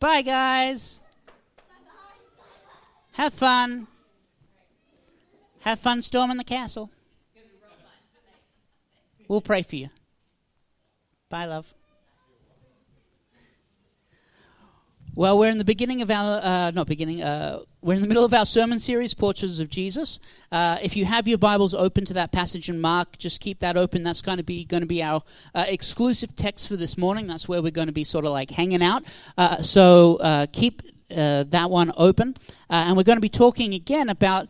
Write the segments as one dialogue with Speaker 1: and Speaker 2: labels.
Speaker 1: Bye, guys. Have fun. Have fun storming the castle. We'll pray for you. Bye, love. Well, we're in the beginning of our, uh, not beginning, uh, we're in the middle of our sermon series, Portraits of Jesus. Uh, if you have your Bibles open to that passage in Mark, just keep that open. That's going to be going to be our uh, exclusive text for this morning. That's where we're going to be sort of like hanging out. Uh, so uh, keep that one open, and we're going to be talking again about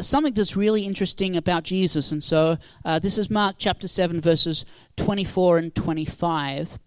Speaker 1: something that's really interesting about Jesus. And so this is Mark chapter seven, verses twenty-four and twenty-five,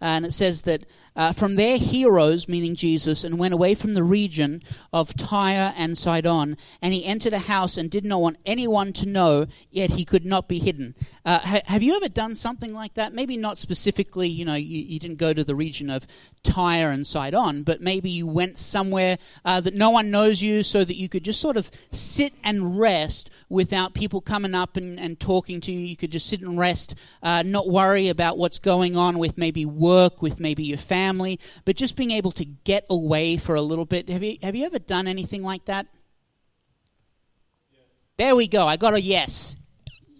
Speaker 1: and it says that. Uh, from their heroes, meaning Jesus, and went away from the region of Tyre and Sidon. And he entered a house and did not want anyone to know, yet he could not be hidden. Uh, ha- have you ever done something like that? Maybe not specifically, you know, you, you, didn't go to the region of Tyre and Sidon, but maybe you went somewhere uh, that no one knows you so that you could just sort of sit and rest without people coming up and, and talking to you. You could just sit and rest, uh, not worry about what's going on with maybe work, with maybe your family family, but just being able to get away for a little bit. Have you, have you ever done anything like that? Yes. There we go. I got a yes.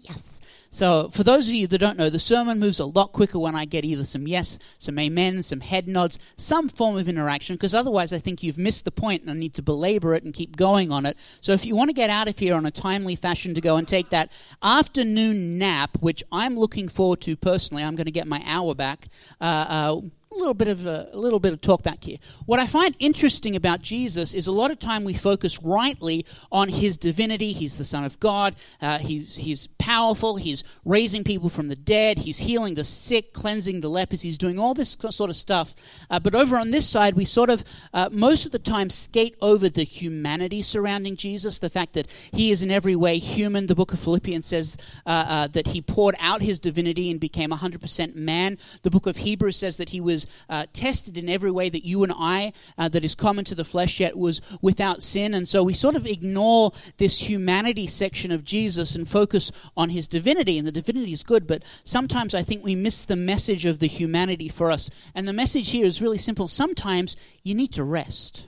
Speaker 1: Yes. So, for those of you that don't know, the sermon moves a lot quicker when I get either some yes, some amen, some head nods, some form of interaction, because otherwise I think you've missed the point and I need to belabor it and keep going on it. So, if you want to get out of here on a timely fashion to go and take that afternoon nap, which I'm looking forward to personally, I'm going to get my hour back. Uh, uh, a little bit of a, a, little bit of talk back here. What I find interesting about Jesus is a lot of time we focus rightly on his divinity. He's the Son of God. Uh, he's he's powerful. He's raising people from the dead. He's healing the sick, cleansing the lepers. He's doing all this sort of stuff. Uh, but over on this side, we sort of uh, most of the time skate over the humanity surrounding Jesus. The fact that he is in every way human. The book of Philippians says uh, uh, that he poured out his divinity and became 100% man. The book of Hebrews says that he was uh, tested in every way that you and I, uh, that is common to the flesh, yet was without sin. And so we sort of ignore this humanity section of Jesus and focus on his divinity. And the divinity is good, but sometimes I think we miss the message of the humanity for us. And the message here is really simple. Sometimes you need to rest.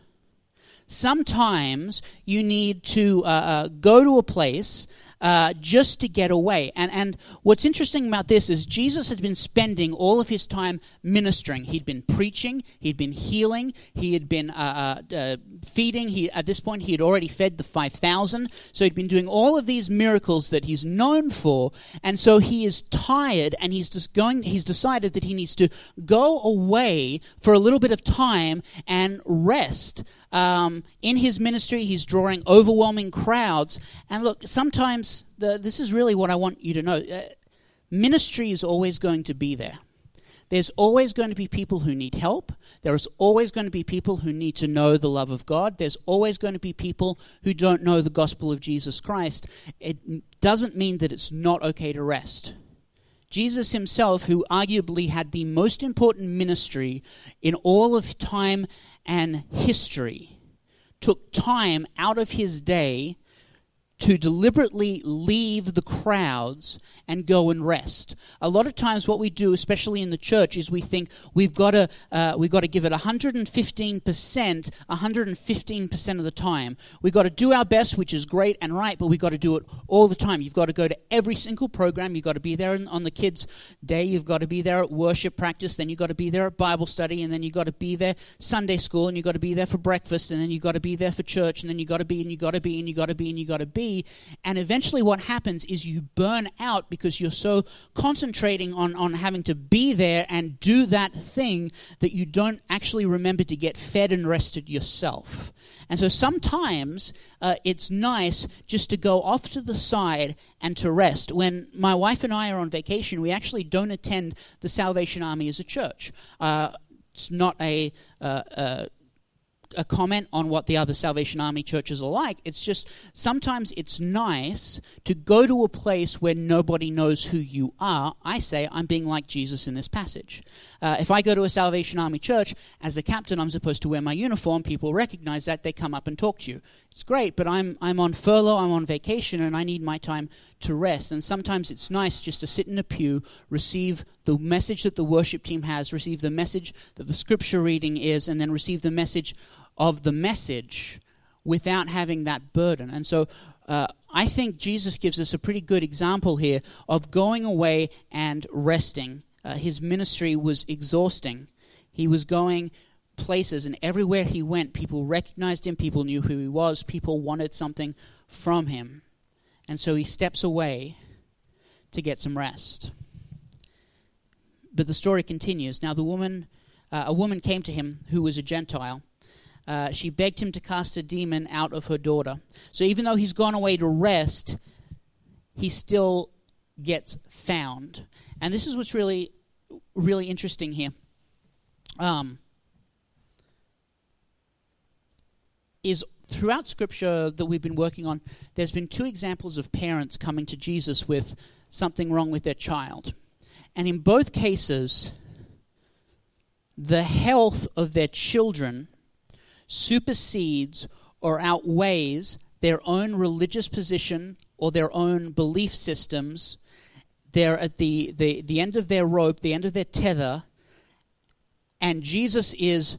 Speaker 1: Sometimes you need to uh, uh go to a place uh, just to get away. And, and what's interesting about this is Jesus had been spending all of his time ministering. He'd been preaching, he'd been healing, he had been uh, uh, uh feeding. He, at this point, he had already fed the 5,000. So he'd been doing all of these miracles that he's known for. And so he is tired and he's just going, he's decided that he needs to go away for a little bit of time and rest. Um, in his ministry, he's drawing overwhelming crowds. And look, sometimes the, this is really what I want you to know uh, ministry is always going to be there. There's always going to be people who need help. There's always going to be people who need to know the love of God. There's always going to be people who don't know the gospel of Jesus Christ. It doesn't mean that it's not okay to rest. Jesus himself, who arguably had the most important ministry in all of time and history. Took time out of his day to deliberately leave the crowds and go and rest. A lot of times, what we do, especially in the church, is we think we've got to uh, we've got to give it 115 percent, 115 percent of the time. We've got to do our best, which is great and right, but we've got to do it all the time. You've got to go to every single program. You've got to be there on the kids' day. You've got to be there at worship practice. Then you've got to be there at Bible study, and then you've got to be there Sunday school, and you've got to be there for breakfast, and then you've got to be there for church, and then you've got to be, and you've got to be, and you've got to be, and you've got to be. And eventually, what happens is you burn out because you're so concentrating on, on having to be there and do that thing that you don't actually remember to get fed and rested yourself. And so sometimes uh, it's nice just to go off to the side and to rest. When my wife and I are on vacation, we actually don't attend the Salvation Army as a church. Uh, it's not a, uh, uh a comment on what the other Salvation Army churches are like. It's just sometimes it's nice to go to a place where nobody knows who you are. I say I'm being like Jesus in this passage. Uh, if I go to a Salvation Army church, as a captain, I'm supposed to wear my uniform. People recognize that. They come up and talk to you. It's great, but I'm, I'm on furlough, I'm on vacation, and I need my time to rest. And sometimes it's nice just to sit in a pew, receive the message that the worship team has, receive the message that the scripture reading is, and then receive the message of the message without having that burden. And so uh, I think Jesus gives us a pretty good example here of going away and resting. Uh, his ministry was exhausting. He was going places, and everywhere he went, people recognized him, people knew who he was, people wanted something from him. And so he steps away to get some rest. But the story continues. Now, the woman, uh, a woman came to him who was a Gentile. Uh, she begged him to cast a demon out of her daughter. So even though he's gone away to rest, he still gets found. And this is what's really, really interesting here. Um, is throughout scripture that we've been working on, there's been two examples of parents coming to Jesus with something wrong with their child. And in both cases, the health of their children supersedes or outweighs their own religious position or their own belief systems. They're at the, the, the end of their rope, the end of their tether, and Jesus is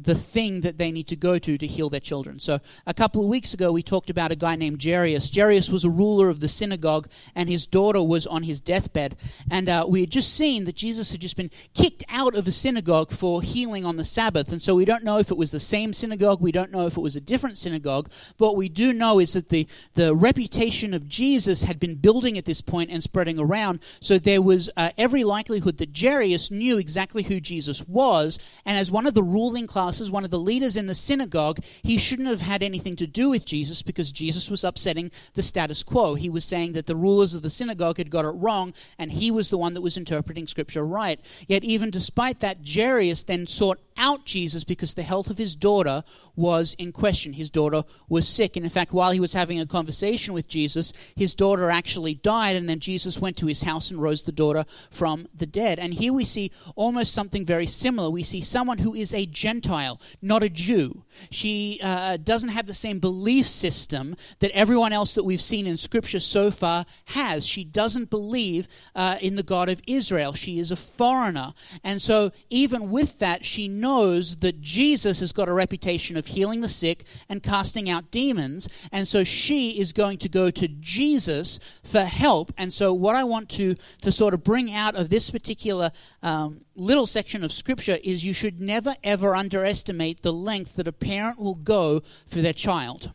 Speaker 1: the thing that they need to go to to heal their children. So, a couple of weeks ago, we talked about a guy named Jairus. Jairus was a ruler of the synagogue, and his daughter was on his deathbed. And uh, we had just seen that Jesus had just been kicked out of a synagogue for healing on the Sabbath. And so, we don't know if it was the same synagogue, we don't know if it was a different synagogue. But what we do know is that the, the reputation of Jesus had been building at this point and spreading around. So, there was uh, every likelihood that Jairus knew exactly who Jesus was. And as one of the ruling class, as one of the leaders in the synagogue, he shouldn't have had anything to do with Jesus because Jesus was upsetting the status quo. He was saying that the rulers of the synagogue had got it wrong, and he was the one that was interpreting Scripture right. Yet, even despite that, Jairus then sought out Jesus because the health of his daughter was in question. His daughter was sick. And in fact, while he was having a conversation with Jesus, his daughter actually died, and then Jesus went to his house and rose the daughter from the dead. And here we see almost something very similar. We see someone who is a Gentile not a Jew. She uh, doesn't have the same belief system that everyone else that we've seen in Scripture so far has. She doesn't believe uh, in the God of Israel. She is a foreigner. And so, even with that, she knows that Jesus has got a reputation of healing the sick and casting out demons. And so, she is going to go to Jesus for help. And so, what I want to, to sort of bring out of this particular um, little section of Scripture is you should never, ever underestimate the length that a parent will go for their child.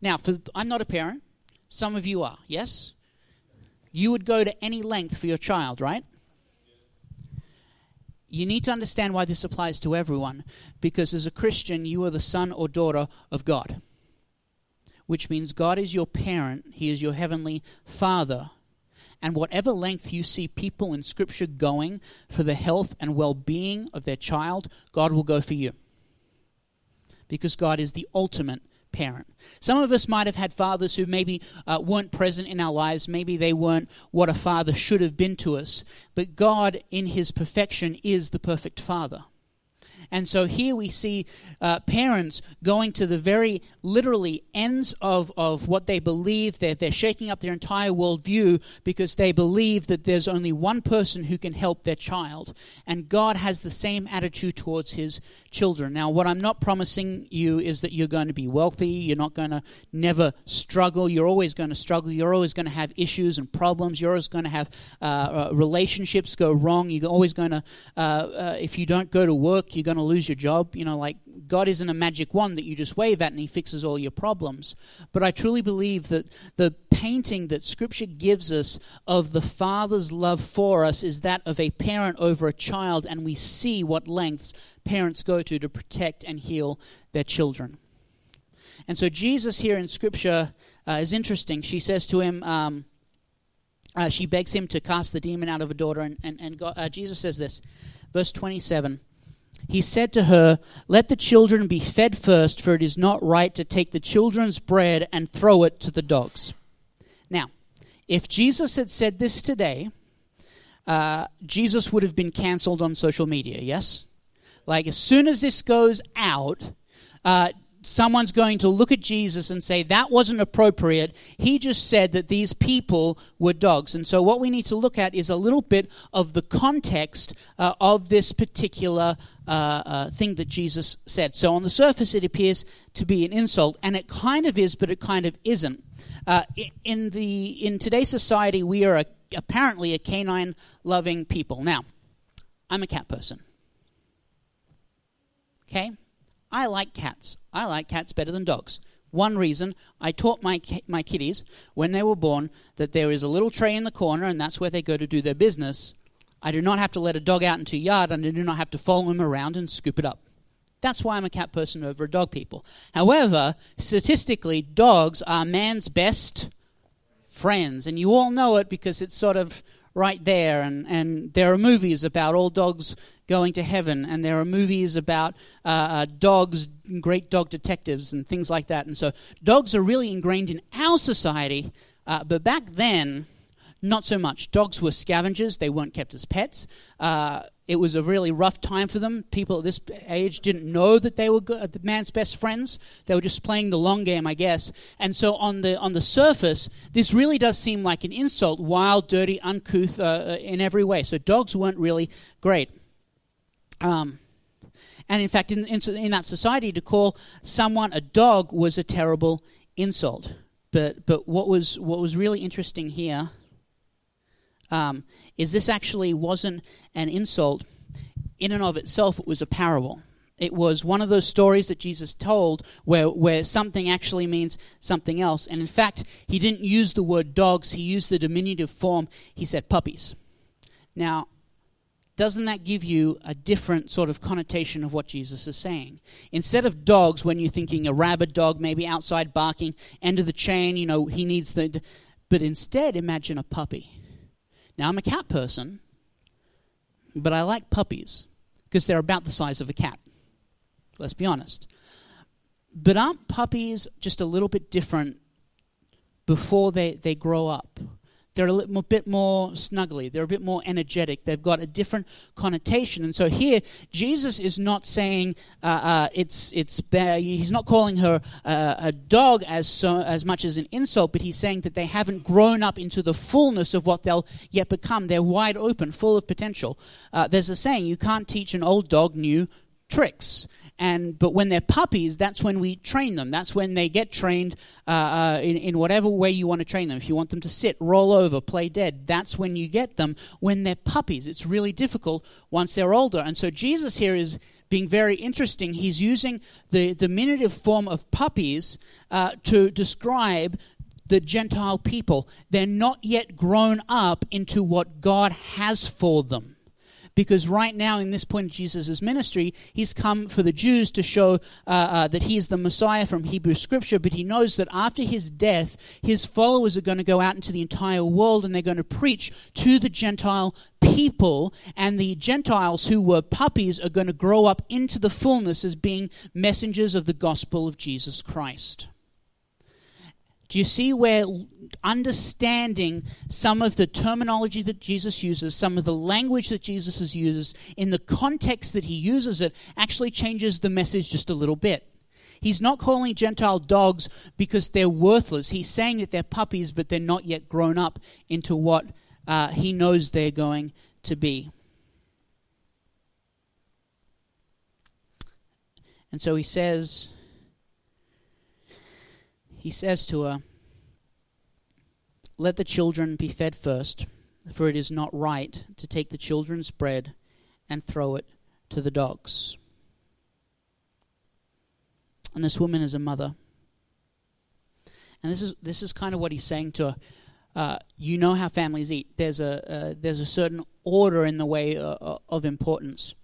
Speaker 1: Now, for, I'm not a parent. Some of you are, yes? You would go to any length for your child, right? You need to understand why this applies to everyone, because as a Christian, you are the son or daughter of God, which means God is your parent, He is your heavenly Father. And whatever length you see people in Scripture going for the health and well being of their child, God will go for you. Because God is the ultimate parent. Some of us might have had fathers who maybe uh, weren't present in our lives. Maybe they weren't what a father should have been to us. But God, in His perfection, is the perfect father. And so here we see uh, parents going to the very literally ends of, of what they believe. They're, they're shaking up their entire worldview because they believe that there's only one person who can help their child. And God has the same attitude towards his children. Now, what I'm not promising you is that you're going to be wealthy. You're not going to never struggle. You're always going to struggle. You're always going to have issues and problems. You're always going to have uh, uh, relationships go wrong. You're always going to, uh, uh, if you don't go to work, you're going lose your job. You know, like God isn't a magic wand that you just wave at and He fixes all your problems. But I truly believe that the painting that Scripture gives us of the Father's love for us is that of a parent over a child, and we see what lengths parents go to to protect and heal their children. And so Jesus here in Scripture uh, is interesting. She says to him, um, uh, she begs him to cast the demon out of a daughter, and, and, and God, uh, Jesus says this, verse 27 he said to her, Let the children be fed first, for it is not right to take the children's bread and throw it to the dogs. Now, if Jesus had said this today, uh, Jesus would have been canceled on social media, yes? Like, as soon as this goes out, uh, someone's going to look at Jesus and say, that wasn't appropriate. He just said that these people were dogs. And so, what we need to look at is a little bit of the context uh, of this particular uh, uh, thing that Jesus said. So, on the surface, it appears to be an insult, and it kind of is, but it kind of isn't. Uh, in, the, in today's society, we are a, apparently a canine loving people. Now, I'm a cat person. Okay? I like cats. I like cats better than dogs. One reason I taught my my kitties when they were born that there is a little tray in the corner and that's where they go to do their business. I do not have to let a dog out into a yard and I do not have to follow him around and scoop it up. That's why I'm a cat person over a dog people. However, statistically, dogs are man's best friends, and you all know it because it's sort of right there. And, and there are movies about all dogs going to heaven, and there are movies about uh, uh, dogs, great dog detectives, and things like that. And so dogs are really ingrained in our society, uh, but back then, not so much. Dogs were scavengers, they weren't kept as pets. Uh, it was a really rough time for them. People at this age didn't know that they were good, the man's best friends. They were just playing the long game, I guess. And so on the on the surface, this really does seem like an insult, wild, dirty, uncouth uh, uh in every way. So dogs weren't really great. Um, and in fact, in, in, in that society, to call someone a dog was a terrible insult. But but what was what was really interesting here um, is this actually wasn't an insult in and of itself; it was a parable. It was one of those stories that Jesus told where, where something actually means something else. And in fact, he didn't use the word dogs, he used the diminutive form. He said puppies. Now, doesn't that give you a different sort of connotation of what Jesus is saying? Instead of dogs, when you're thinking a rabid dog, maybe outside barking, end of the chain, you know, he needs the. But instead, imagine a puppy. Now, I'm a cat person, but I like puppies because they're about the size of a cat. Let's be honest. But aren't puppies just a little bit different before they, they grow up? They're a little bit more snuggly. They're a bit more energetic. They've got a different connotation. And so here, Jesus is not saying uh, uh, it's it's bad. He's not calling her uh, a dog as so, as much as an insult, but he's saying that they haven't grown up into the fullness of what they'll yet become. They're wide open, full of potential. Uh, there's a saying: you can't teach an old dog new tricks and but when they're puppies, that's when we train them. That's when they get trained uh, uh, in, in whatever way you want to train them. If you want them to sit, roll over, play dead, that's when you get them. When they're puppies, it's really difficult once they're older. And so Jesus here is being very interesting. He's using the diminutive form of puppies uh, to describe the Gentile people. They're not yet grown up into what God has for them because right now, in this point of Jesus' ministry, he's come for the Jews to show uh, uh, that he is the Messiah from Hebrew Scripture, but he knows that after his death, his followers are going to go out into the entire world and they're going to preach to the Gentile people, and the Gentiles who were puppies are going to grow up into the fullness as being messengers of the gospel of Jesus Christ. Do you see where understanding some of the terminology that Jesus uses, some of the language that Jesus uses, in the context that he uses it, actually changes the message just a little bit? He's not calling Gentile dogs because they're worthless. He's saying that they're puppies, but they're not yet grown up into what uh, he knows they're going to be. And so he says, he says to her, Let the children be fed first, for it is not right to take the children's bread and throw it to the dogs. And this woman is a mother. And this is this is kind of what he's saying to her. Uh, you know how families eat. There's a uh, there's a certain order in the way uh, of importance.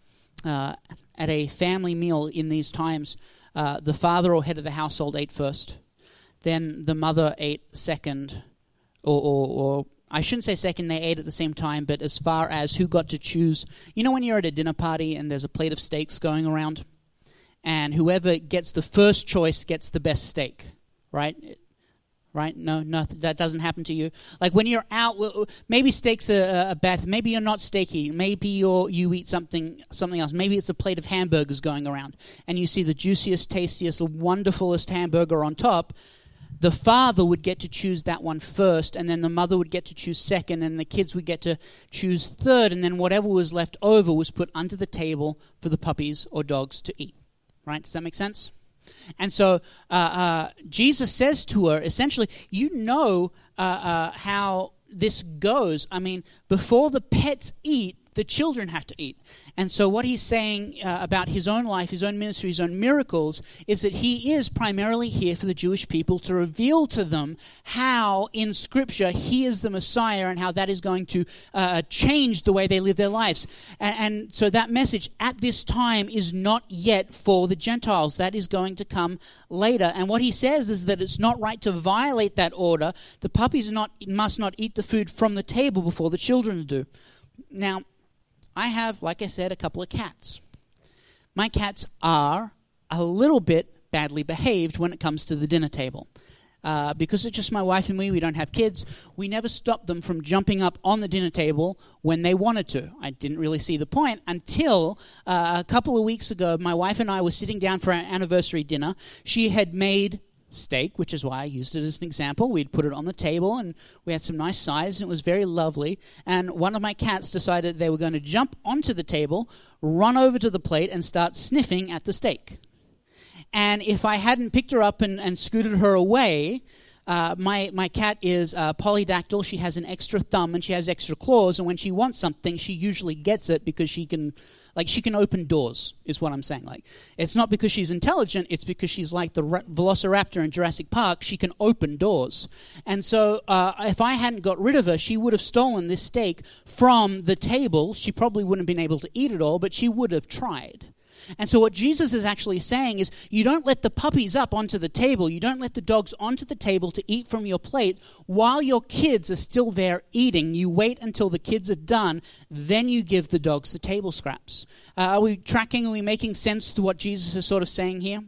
Speaker 1: Uh, at a family meal in these times, uh, the father or head of the household ate first then the mother ate second, or, or, or I shouldn't say second, they ate at the same time, but as far as who got to choose, you know, when you're at a dinner party and there's a plate of steaks going around, and whoever gets the first choice gets the best steak, right? right? No, no, that doesn't happen to you. Like when you're out, maybe steak's a, a bad. Maybe you're not steak eating. Maybe you you eat something something else. Maybe it's a plate of hamburgers going around, and you see the juiciest, tastiest, wonderfulest hamburger on top. The father would get to choose that one first, and then the mother would get to choose second, and the kids would get to choose third, and then whatever was left over was put under the table for the puppies or dogs to eat. Right? Does that make sense? And so uh, uh, Jesus says to her, essentially, you know uh, uh, how this goes. I mean, before the pets eat, the children have to eat. And so, what he's saying uh, about his own life, his own ministry, his own miracles, is that he is primarily here for the Jewish people to reveal to them how, in Scripture, he is the Messiah and how that is going to uh, change the way they live their lives. And, and so, that message at this time is not yet for the Gentiles. That is going to come later. And what he says is that it's not right to violate that order. The puppies not, must not eat the food from the table before the children do. Now, I have, like I said, a couple of cats. My cats are a little bit badly behaved when it comes to the dinner table. Uh, because it's just my wife and me, we don't have kids, we never stop them from jumping up on the dinner table when they wanted to. I didn't really see the point until uh, a couple of weeks ago, my wife and I were sitting down for our anniversary dinner. She had made steak, which is why I used it as an example. We'd put it on the table and we had some nice sides and it was very lovely. And one of my cats decided they were going to jump onto the table, run over to the plate, and start sniffing at the steak. And if I hadn't picked her up and, and scooted her away, uh, my, my cat is uh, polydactyl. She has an extra thumb and she has extra claws. And when she wants something, she usually gets it because she can like she can open doors, is what I'm saying. Like it's not because she's intelligent; it's because she's like the ra- Velociraptor in Jurassic Park. She can open doors, and so uh, if I hadn't got rid of her, she would have stolen this steak from the table. She probably wouldn't have been able to eat it all, but she would have tried. And so, what Jesus is actually saying is you don't let the puppies up onto the table, you don't let the dogs onto the table to eat from your plate while your kids are still there eating. You wait until the kids are done, then you give the dogs the table scraps. Uh, are we tracking? Are we making sense to what Jesus is sort of saying here?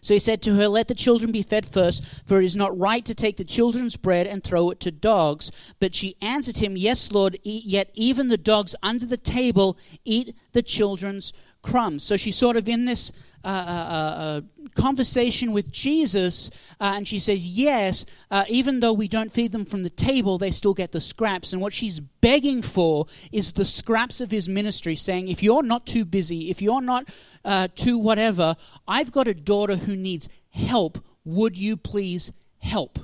Speaker 1: So he said to her, Let the children be fed first, for it is not right to take the children's bread and throw it to dogs. But she answered him, Yes, Lord, yet even the dogs under the table eat the children's crumbs. So she's sort of in this uh, uh, uh, conversation with Jesus, uh, and she says, Yes, uh, even though we don't feed them from the table, they still get the scraps. And what she's begging for is the scraps of his ministry, saying, If you're not too busy, if you're not uh, too whatever, I've got a daughter who needs help. Would you please help?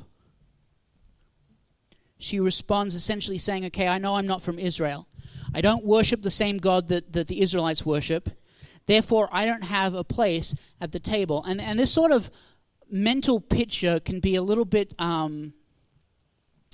Speaker 1: She responds essentially saying, Okay, I know I'm not from Israel. I don't worship the same God that, that the Israelites worship. Therefore, I don't have a place at the table. And, and this sort of mental picture can be a little bit. Um,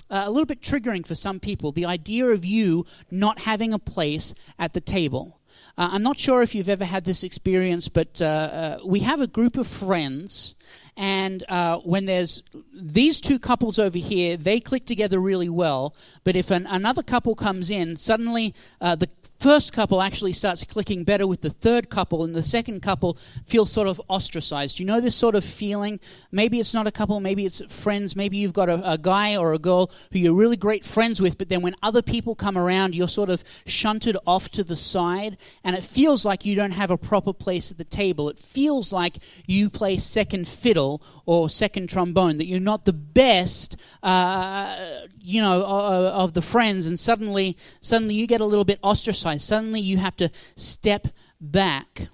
Speaker 1: uh, a little bit triggering for some people, the idea of you not having a place at the table. Uh, I'm not sure if you've ever had this experience, but uh, uh we have a group of friends, and uh, when there's these two couples over here, they click together really well. But if an, another couple comes in, suddenly uh, the first couple actually starts clicking better with the third couple, and the second couple feels sort of ostracized. You know this sort of feeling? Maybe it's not a couple, maybe it's friends, maybe you've got a, a, guy or a girl who you're really great friends with, but then when other people come around, you're sort of shunted off to the side, and it feels like you don't have a proper place at the table. It feels like you play second fiddle or second trombone, that you're not the best, uh, you know, of the friends, and suddenly, suddenly you get a little bit ostracized. Suddenly you have to step back.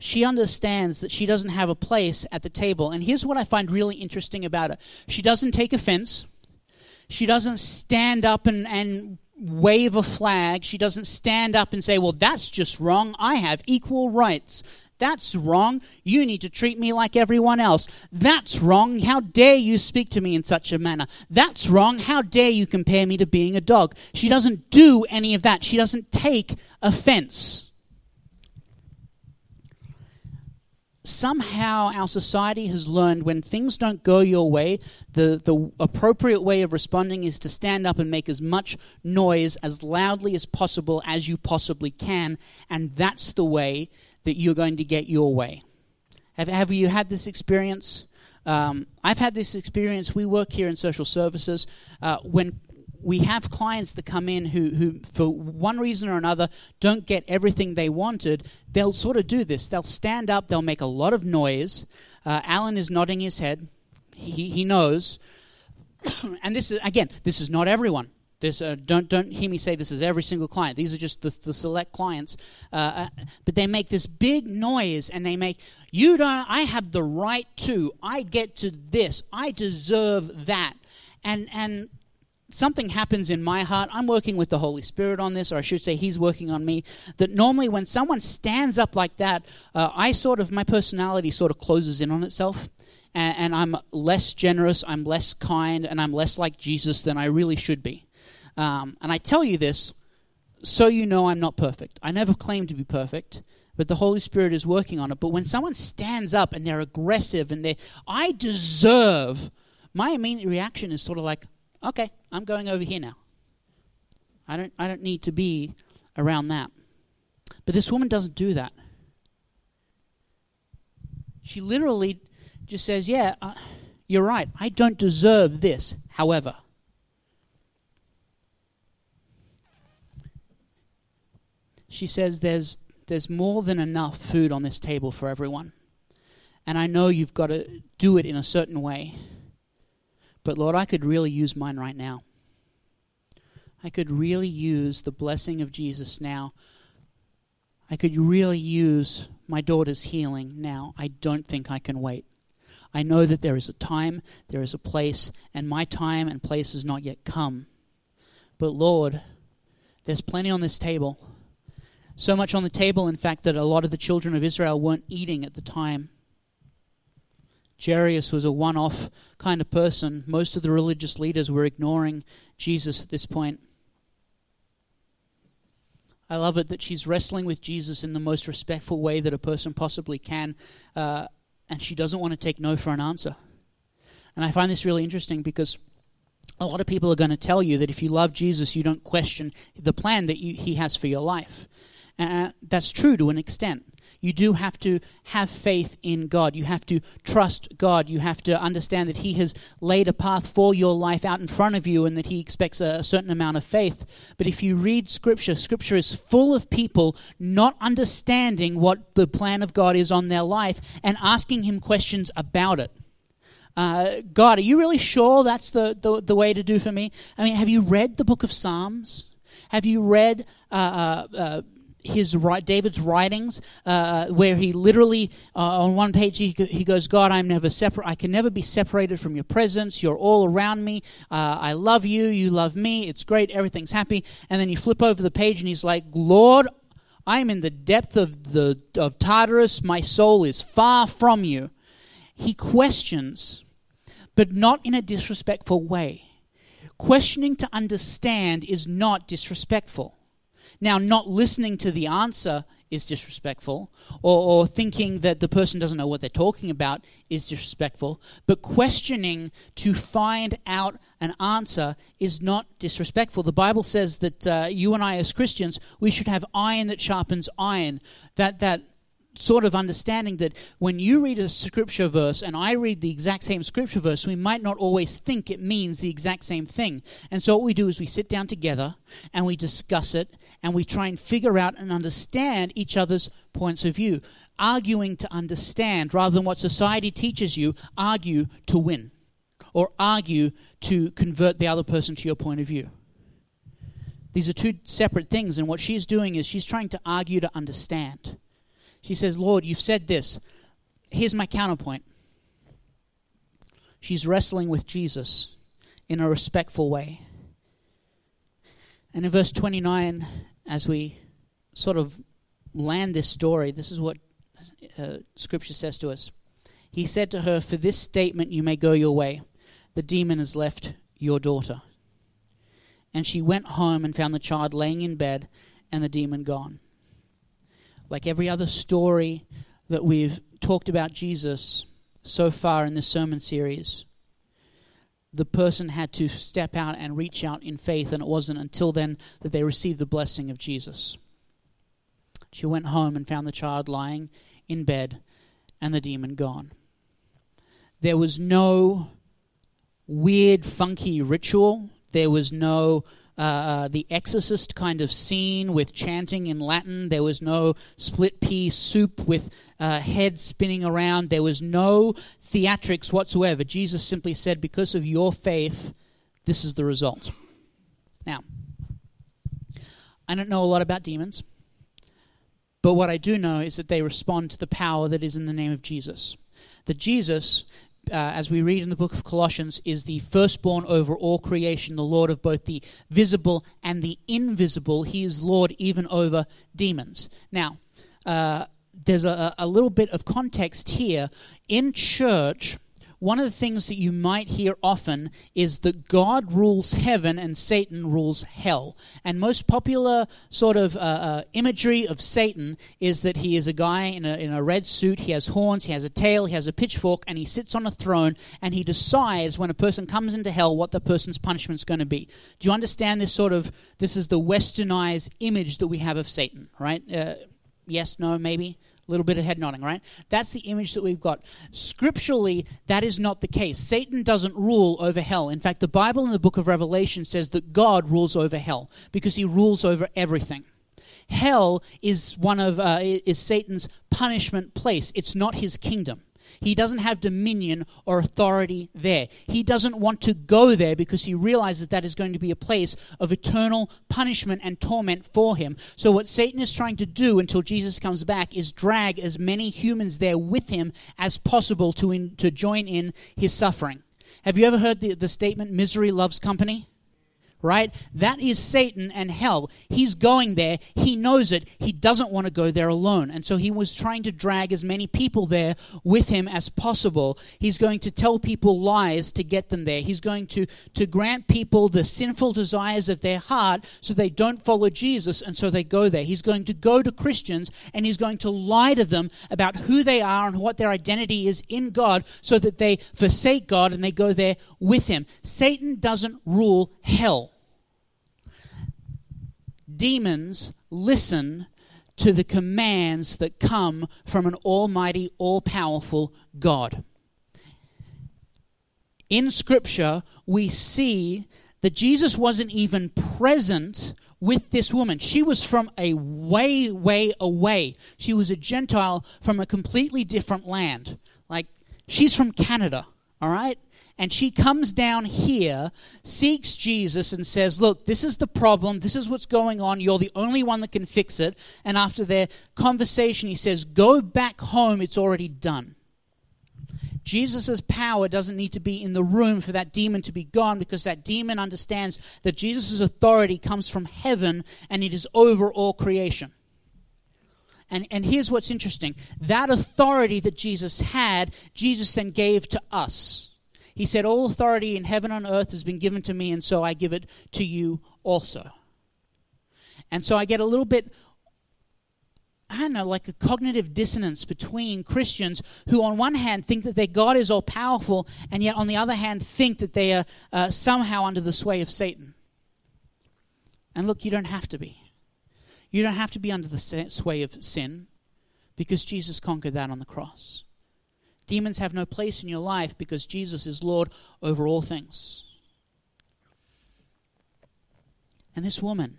Speaker 1: She understands that she doesn't have a place at the table. And here's what I find really interesting about her she doesn't take offense, she doesn't stand up and, and wave a flag. She doesn't stand up and say, Well, that's just wrong. I have equal rights. That's wrong. You need to treat me like everyone else. That's wrong. How dare you speak to me in such a manner? That's wrong. How dare you compare me to being a dog? She doesn't do any of that. She doesn't take offense. somehow our society has learned when things don't go your way, the, the appropriate way of responding is to stand up and make as much noise as loudly as possible as you possibly can. And that's the way that you're going to get your way. Have, have you had this experience? Um, I've had this experience. We work here in social services. Uh, when we have clients that come in who, who, for one reason or another, don't get everything they wanted, they'll sort of do this. They'll stand up, they'll make a lot of noise. Uh, Alan is nodding his head. He, he knows. and this is, again, this is not everyone. This, uh, don't don't hear me say this is every single client. These are just the, the select clients, uh, uh, but they make this big noise and they make you don't. I have the right to. I get to this. I deserve that. And and something happens in my heart. I'm working with the Holy Spirit on this, or I should say, He's working on me. That normally when someone stands up like that, uh, I sort of my personality sort of closes in on itself. And, and I'm less generous, I'm less kind, and I'm less like Jesus than I really should be. Um, and I tell you this so you know I'm not perfect. I never claim to be perfect, but the Holy Spirit is working on it. But when someone stands up and they're aggressive and they're, I deserve, my immediate reaction is sort of like, okay, I'm going over here now. I don't, I don't need to be around that. But this woman doesn't do that. She literally just says, yeah, uh, you're right. I don't deserve this. However, she says there's there's more than enough food on this table for everyone. And I know you've got to do it in a certain way. But Lord, I could really use mine right now. I could really use the blessing of Jesus now. I could really use my daughter's healing now. I don't think I can wait. I know that there is a time, there is a place, and my time and place has not yet come. But Lord, there's plenty on this table. So much on the table, in fact, that a lot of the children of Israel weren't eating at the time. Jairus was a one off kind of person. Most of the religious leaders were ignoring Jesus at this point. I love it that she's wrestling with Jesus in the most respectful way that a person possibly can, uh, and she doesn't want to take no for an answer. And I find this really interesting because a lot of people are going to tell you that if you love Jesus, you don't question the plan that you, he has for your life. Uh, that's true to an extent. You do have to have faith in God. You have to trust God. You have to understand that He has laid a path for your life out in front of you and that He expects a, certain amount of faith. But if you read Scripture, Scripture is full of people not understanding what the plan of God is on their life and asking Him questions about it. Uh, God, are you really sure that's the, the, the way to do for me? I mean, have you read the book of Psalms? Have you read uh, uh, uh his David's writings, uh, where he literally uh, on one page he, he goes, "God, I'm never separate. I can never be separated from your presence. You're all around me. Uh, I love you. You love me. It's great. Everything's happy." And then you flip over the page, and he's like, "Lord, I'm in the depth of the of Tartarus. My soul is far from you." He questions, but not in a disrespectful way. Questioning to understand is not disrespectful. Now, not listening to the answer is disrespectful, or, or, thinking that the person doesn't know what they're talking about is disrespectful, but questioning to find out an answer is not disrespectful. The Bible says that uh, you and I, as Christians, we should have iron that sharpens iron. That, that sort of understanding that when you read a scripture verse and I read the exact same scripture verse, we might not always think it means the exact same thing. And so what we do is we sit down together and we discuss it and we try and figure out and understand each other's points of view. Arguing to understand rather than what society teaches you, argue to win or argue to convert the other person to your point of view. These are two separate things, and what she's doing is she's trying to argue to understand. She says, Lord, you've said this. Here's my counterpoint. She's wrestling with Jesus in a respectful way. And in verse 29, as we sort of land this story, this is what uh, Scripture says to us. He said to her, For this statement you may go your way. The demon has left your daughter. And she went home and found the child laying in bed and the demon gone like every other story that we've talked about Jesus so far in this sermon series, the person had to step out and reach out in faith, and it wasn't until then that they received the blessing of Jesus. She went home and found the child lying in bed and the demon gone. There was no weird, funky ritual. There was no uh, uh, the exorcist kind of scene with chanting in Latin. There was no split pea soup with uh, heads spinning around. There was no theatrics whatsoever. Jesus simply said, Because of your faith, this is the result. Now, I don't know a lot about demons, but what I do know is that they respond to the power that is in the name of Jesus. That Jesus uh, as we read in the book of Colossians, is the firstborn over all creation, the Lord of both the visible and the invisible. He is Lord even over demons. Now, uh, there's a, a little bit of context here. In church, one of the things that you might hear often is that God rules heaven and Satan rules hell. And most popular sort of uh, uh, imagery of Satan is that he is a guy in a, in a red suit, he has horns, he has a tail, he has a pitchfork, and he sits on a throne and he decides when a person comes into hell what the person's punishment is going to be. Do you understand this sort of, this is the westernized image that we have of Satan, right? Uh, yes, no, maybe? Little bit of head nodding, right? That's the image that we've got. Scripturally, that is not the case. Satan doesn't rule over hell. In fact, the Bible in the book of Revelation says that God rules over hell because he rules over everything. Hell is one of uh, is Satan's punishment place. It's not his kingdom. He doesn't have dominion or authority there. He doesn't want to go there because he realizes that is going to be a place of eternal punishment and torment for him. So, what Satan is trying to do until Jesus comes back is drag as many humans there with him as possible to, in, to join in his suffering. Have you ever heard the, the statement, misery loves company? Right? That is Satan and hell. He's going there. He knows it. He doesn't want to go there alone. And so he was trying to drag as many people there with him as possible. He's going to tell people lies to get them there. He's going to, to grant people the sinful desires of their heart so they don't follow Jesus and so they go there. He's going to go to Christians and he's going to lie to them about who they are and what their identity is in God so that they forsake God and they go there with him. Satan doesn't rule hell demons listen to the commands that come from an almighty, all powerful God. In Scripture, we see that Jesus wasn't even present with this woman. She was from a way, way away. She was a Gentile from a completely different land. Like, she's from Canada, all right? And she comes down here, seeks Jesus, and says, Look, this is the problem. This is what's going on. You're the only one that can fix it. And after their conversation, he says, Go back home. It's already done. Jesus' power doesn't need to be in the room for that demon to be gone because that demon understands that Jesus' authority comes from heaven and it is over all creation. And, and here's what's interesting that authority that Jesus had, Jesus then gave to us. He said, All authority in heaven and earth has been given to me, and so I give it to you also. And so I get a little bit, I don't know, like a cognitive dissonance between Christians who, on one hand, think that their God is all powerful, and yet, on the other hand, think that they are uh, somehow under the sway of Satan. And look, you don't have to be. You don't have to be under the sway of sin because Jesus conquered that on the cross. Demons have no place in your life because Jesus is Lord over all things. And this woman,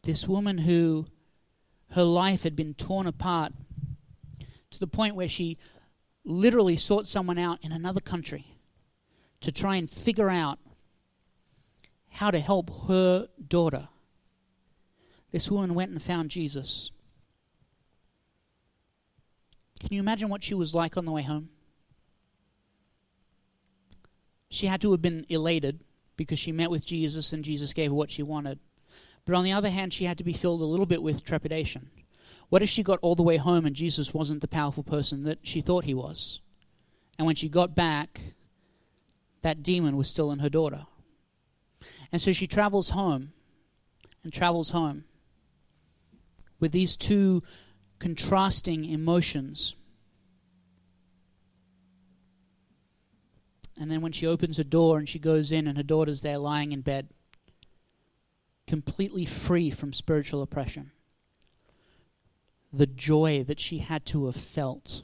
Speaker 1: this woman who her life had been torn apart to the point where she literally sought someone out in another country to try and figure out how to help her daughter. This woman went and found Jesus. Can you imagine what she was like on the way home? She had to have been elated because she met with Jesus and Jesus gave her what she wanted. But on the other hand, she had to be filled a little bit with trepidation. What if she got all the way home and Jesus wasn't the powerful person that she thought he was? And when she got back, that demon was still in her daughter. And so she travels home and travels home with these two contrasting emotions. And then when she opens her door and she goes in, and her daughter's there lying in bed, completely free from spiritual oppression. The joy that she had to have felt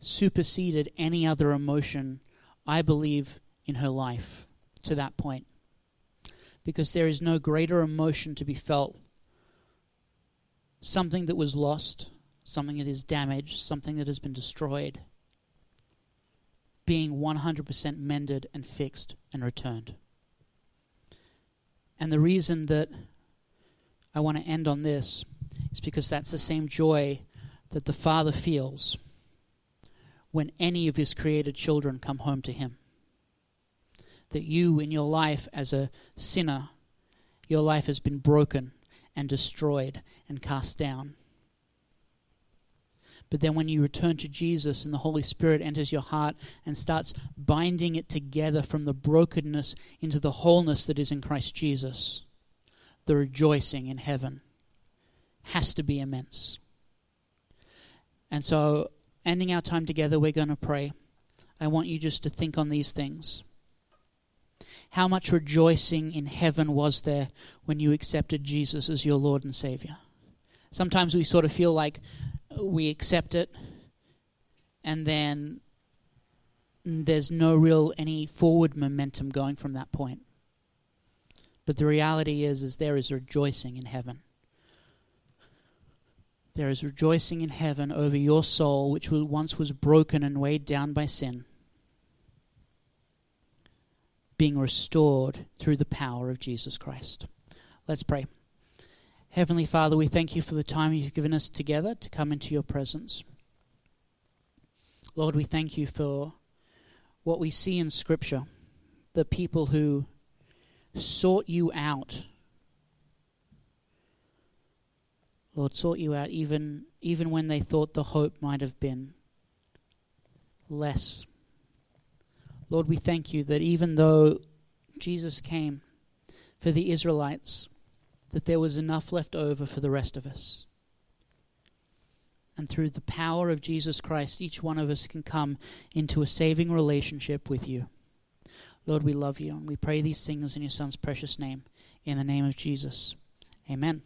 Speaker 1: superseded any other emotion, I believe, in her life to that point. Because there is no greater emotion to be felt. Something that was lost, something that is damaged, something that has been destroyed, being 100% mended and fixed and returned. And the reason that I want to end on this is because that's the same joy that the Father feels when any of his created children come home to him. That you, in your life as a sinner, your life has been broken and destroyed and cast down. But then when you return to Jesus and the Holy Spirit enters your heart and starts binding it together from the brokenness into the wholeness that is in Christ Jesus, the rejoicing in heaven has to be immense. And so, ending our time together, we're going to pray. I want you just to think on these things. How much rejoicing in heaven was there when you accepted Jesus as your Lord and Savior? Sometimes we sort of feel like we accept it and then there's no real any forward momentum going from that point. But the reality is is there is rejoicing in heaven. There is rejoicing in heaven over your soul which once was broken and weighed down by sin being restored through the power of Jesus Christ. Let's pray. Heavenly Father, we thank you for the time you've given us together to come into your presence. Lord, we thank you for what we see in Scripture the people who sought you out. Lord, sought you out even, even when they thought the hope might have been less. Lord, we thank you that even though Jesus came for the Israelites, that there was enough left over for the rest of us. And through the power of Jesus Christ, each one of us can come into a saving relationship with you. Lord, we love you, and we pray these things in your Son's precious name. In the name of Jesus. Amen.